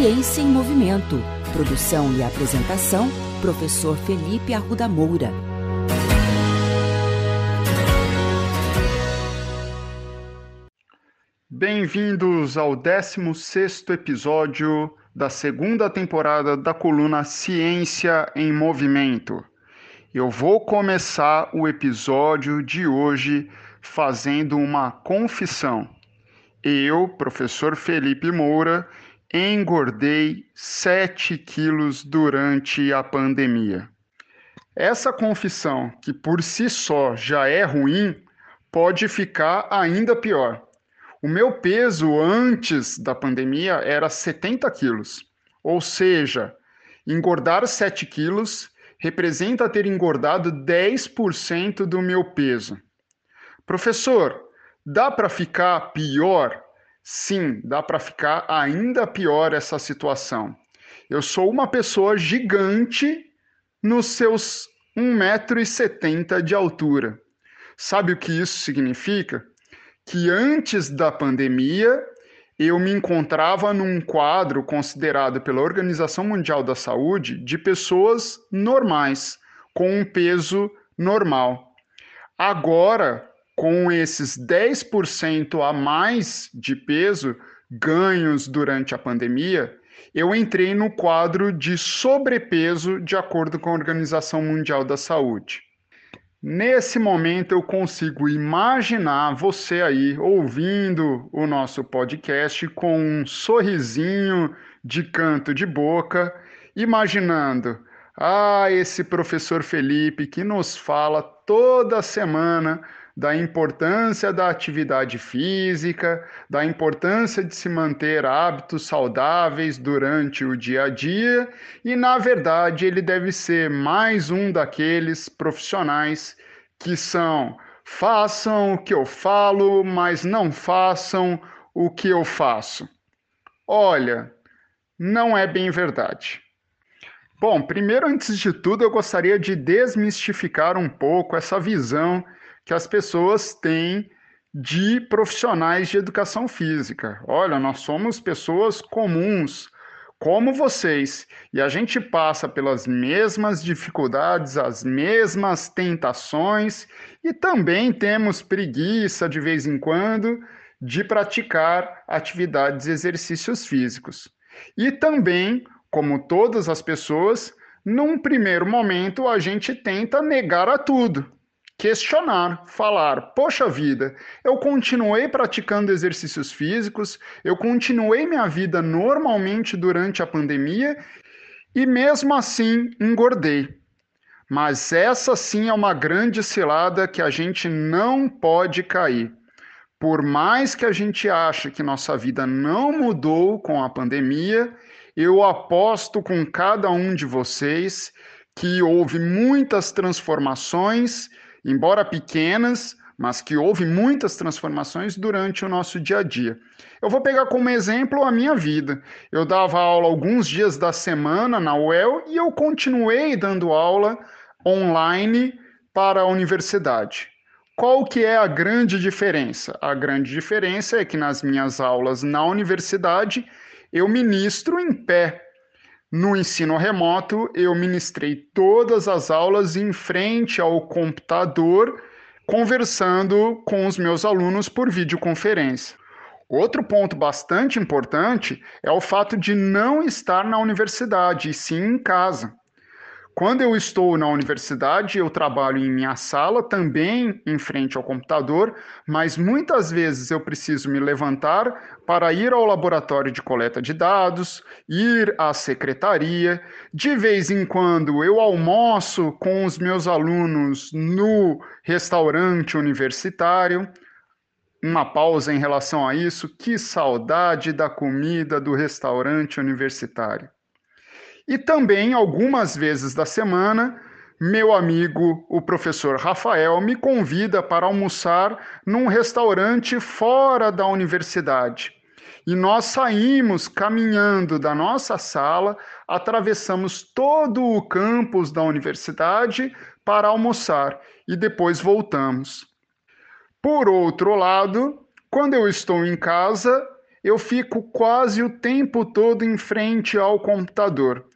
Ciência em Movimento. Produção e apresentação, professor Felipe Arruda Moura. Bem-vindos ao 16º episódio da segunda temporada da coluna Ciência em Movimento. Eu vou começar o episódio de hoje fazendo uma confissão. Eu, professor Felipe Moura, engordei 7 quilos durante a pandemia. Essa confissão, que por si só já é ruim, pode ficar ainda pior. O meu peso antes da pandemia era 70 quilos, ou seja, engordar 7 quilos representa ter engordado 10% do meu peso. Professor, dá para ficar pior? Sim, dá para ficar ainda pior essa situação. Eu sou uma pessoa gigante nos seus 1,70m de altura. Sabe o que isso significa? Que antes da pandemia eu me encontrava num quadro considerado pela Organização Mundial da Saúde de pessoas normais, com um peso normal. Agora, com esses 10% a mais de peso ganhos durante a pandemia, eu entrei no quadro de sobrepeso de acordo com a Organização Mundial da Saúde. Nesse momento eu consigo imaginar você aí ouvindo o nosso podcast com um sorrisinho de canto de boca, imaginando ah, esse professor Felipe que nos fala toda semana da importância da atividade física, da importância de se manter hábitos saudáveis durante o dia a dia, e na verdade ele deve ser mais um daqueles profissionais que são façam o que eu falo, mas não façam o que eu faço. Olha, não é bem verdade. Bom, primeiro, antes de tudo, eu gostaria de desmistificar um pouco essa visão que as pessoas têm de profissionais de educação física. Olha, nós somos pessoas comuns, como vocês, e a gente passa pelas mesmas dificuldades, as mesmas tentações e também temos preguiça de vez em quando de praticar atividades e exercícios físicos. E também, como todas as pessoas, num primeiro momento a gente tenta negar a tudo questionar, falar: poxa vida, eu continuei praticando exercícios físicos, eu continuei minha vida normalmente durante a pandemia e mesmo assim engordei. Mas essa sim é uma grande cilada que a gente não pode cair. Por mais que a gente ache que nossa vida não mudou com a pandemia, eu aposto com cada um de vocês que houve muitas transformações embora pequenas, mas que houve muitas transformações durante o nosso dia a dia. Eu vou pegar como exemplo a minha vida. Eu dava aula alguns dias da semana na UEL e eu continuei dando aula online para a universidade. Qual que é a grande diferença? A grande diferença é que nas minhas aulas na universidade eu ministro em pé, no ensino remoto, eu ministrei todas as aulas em frente ao computador, conversando com os meus alunos por videoconferência. Outro ponto bastante importante é o fato de não estar na universidade, e sim em casa. Quando eu estou na universidade, eu trabalho em minha sala, também em frente ao computador, mas muitas vezes eu preciso me levantar para ir ao laboratório de coleta de dados, ir à secretaria. De vez em quando eu almoço com os meus alunos no restaurante universitário. Uma pausa em relação a isso, que saudade da comida do restaurante universitário. E também, algumas vezes da semana, meu amigo, o professor Rafael, me convida para almoçar num restaurante fora da universidade. E nós saímos caminhando da nossa sala, atravessamos todo o campus da universidade para almoçar e depois voltamos. Por outro lado, quando eu estou em casa, eu fico quase o tempo todo em frente ao computador.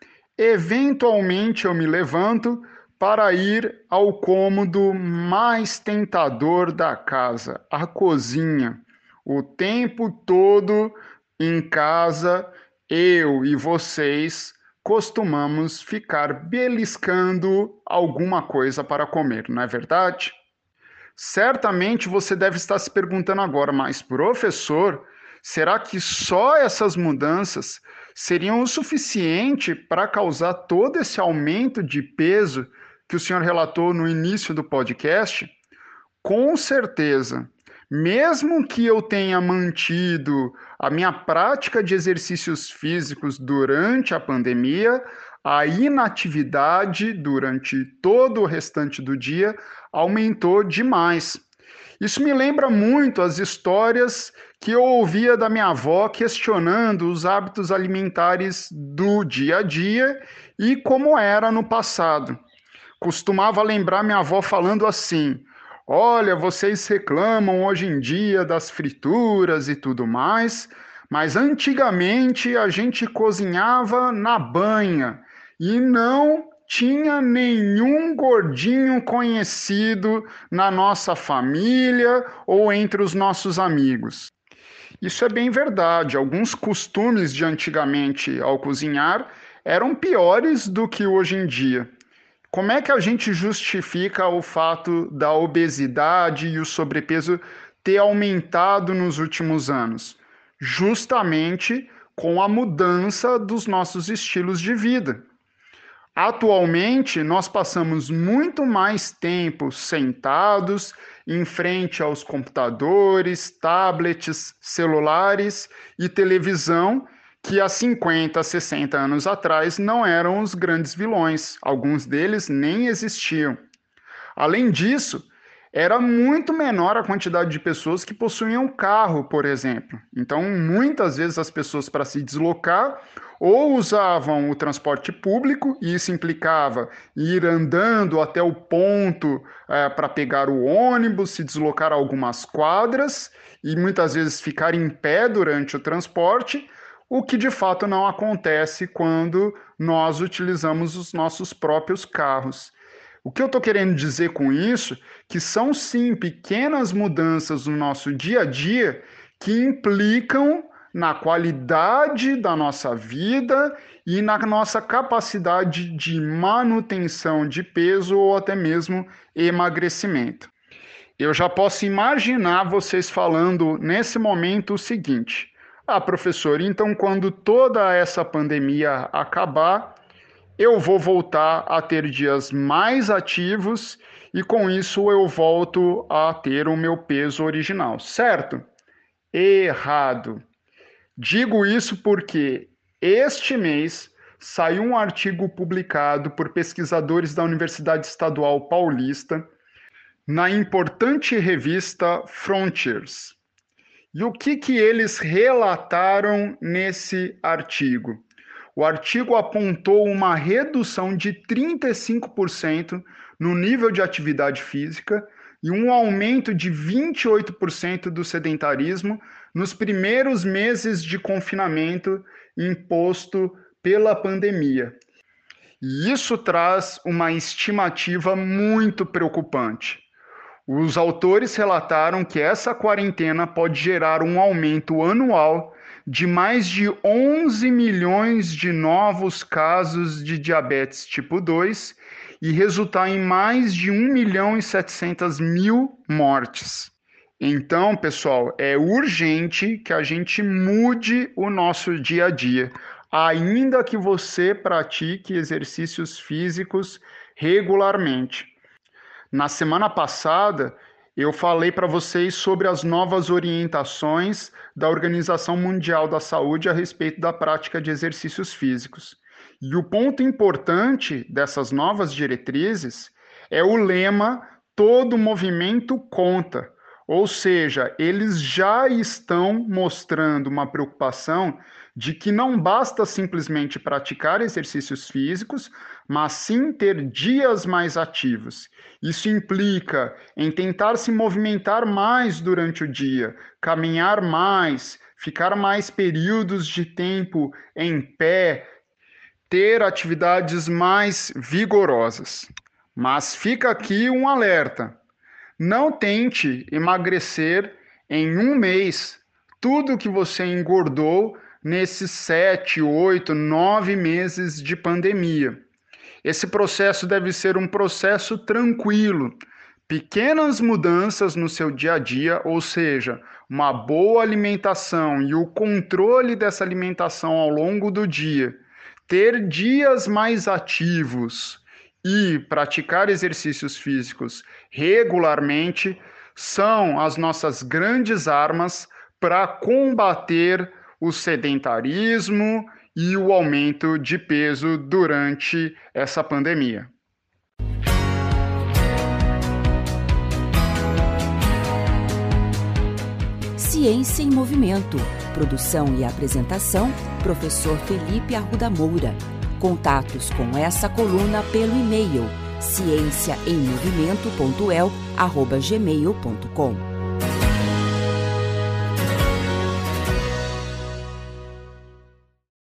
Eventualmente eu me levanto para ir ao cômodo mais tentador da casa, a cozinha. O tempo todo em casa, eu e vocês costumamos ficar beliscando alguma coisa para comer, não é verdade? Certamente você deve estar se perguntando agora, mas professor, será que só essas mudanças seriam o suficiente para causar todo esse aumento de peso que o senhor relatou no início do podcast? Com certeza. Mesmo que eu tenha mantido a minha prática de exercícios físicos durante a pandemia, a inatividade durante todo o restante do dia aumentou demais. Isso me lembra muito as histórias que eu ouvia da minha avó questionando os hábitos alimentares do dia a dia e como era no passado. Costumava lembrar minha avó falando assim: Olha, vocês reclamam hoje em dia das frituras e tudo mais, mas antigamente a gente cozinhava na banha e não tinha nenhum gordinho conhecido na nossa família ou entre os nossos amigos. Isso é bem verdade. Alguns costumes de antigamente ao cozinhar eram piores do que hoje em dia. Como é que a gente justifica o fato da obesidade e o sobrepeso ter aumentado nos últimos anos? Justamente com a mudança dos nossos estilos de vida. Atualmente, nós passamos muito mais tempo sentados em frente aos computadores, tablets, celulares e televisão que há 50, 60 anos atrás não eram os grandes vilões, alguns deles nem existiam. Além disso, era muito menor a quantidade de pessoas que possuíam carro, por exemplo. Então, muitas vezes as pessoas para se deslocar ou usavam o transporte público, e isso implicava ir andando até o ponto é, para pegar o ônibus, se deslocar algumas quadras e muitas vezes ficar em pé durante o transporte, o que de fato não acontece quando nós utilizamos os nossos próprios carros. O que eu estou querendo dizer com isso? Que são sim pequenas mudanças no nosso dia a dia que implicam na qualidade da nossa vida e na nossa capacidade de manutenção de peso ou até mesmo emagrecimento. Eu já posso imaginar vocês falando nesse momento o seguinte: ah, professor, então quando toda essa pandemia acabar, eu vou voltar a ter dias mais ativos e com isso eu volto a ter o meu peso original, certo? Errado. Digo isso porque este mês saiu um artigo publicado por pesquisadores da Universidade Estadual Paulista na importante revista Frontiers. E o que, que eles relataram nesse artigo? O artigo apontou uma redução de 35% no nível de atividade física e um aumento de 28% do sedentarismo nos primeiros meses de confinamento imposto pela pandemia. E isso traz uma estimativa muito preocupante. Os autores relataram que essa quarentena pode gerar um aumento anual de mais de 11 milhões de novos casos de diabetes tipo 2 e resultar em mais de 1 milhão e 700 mil mortes. Então, pessoal, é urgente que a gente mude o nosso dia a dia, ainda que você pratique exercícios físicos regularmente. Na semana passada, eu falei para vocês sobre as novas orientações da Organização Mundial da Saúde a respeito da prática de exercícios físicos. E o ponto importante dessas novas diretrizes é o lema todo movimento conta, Ou seja, eles já estão mostrando uma preocupação de que não basta simplesmente praticar exercícios físicos, mas sim ter dias mais ativos. Isso implica em tentar se movimentar mais durante o dia, caminhar mais, ficar mais períodos de tempo em pé, ter atividades mais vigorosas. Mas fica aqui um alerta: não tente emagrecer em um mês tudo que você engordou nesses sete, oito, nove meses de pandemia. Esse processo deve ser um processo tranquilo, pequenas mudanças no seu dia a dia, ou seja, uma boa alimentação e o controle dessa alimentação ao longo do dia, ter dias mais ativos e praticar exercícios físicos regularmente são as nossas grandes armas para combater o sedentarismo e o aumento de peso durante essa pandemia. Ciência em Movimento. Produção e apresentação: Professor Felipe Arruda Moura. Contatos com essa coluna pelo e-mail ciênciaemmovimento.el@gmail.com.